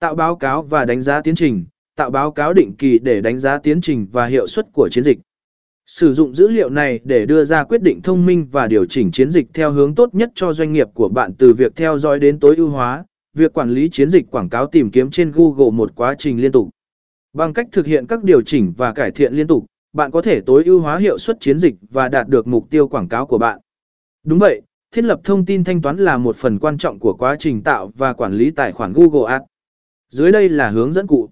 tạo báo cáo và đánh giá tiến trình, tạo báo cáo định kỳ để đánh giá tiến trình và hiệu suất của chiến dịch. Sử dụng dữ liệu này để đưa ra quyết định thông minh và điều chỉnh chiến dịch theo hướng tốt nhất cho doanh nghiệp của bạn từ việc theo dõi đến tối ưu hóa, việc quản lý chiến dịch quảng cáo tìm kiếm trên Google một quá trình liên tục. Bằng cách thực hiện các điều chỉnh và cải thiện liên tục, bạn có thể tối ưu hóa hiệu suất chiến dịch và đạt được mục tiêu quảng cáo của bạn. Đúng vậy, thiết lập thông tin thanh toán là một phần quan trọng của quá trình tạo và quản lý tài khoản Google Ads. Dưới đây là hướng dẫn cụ.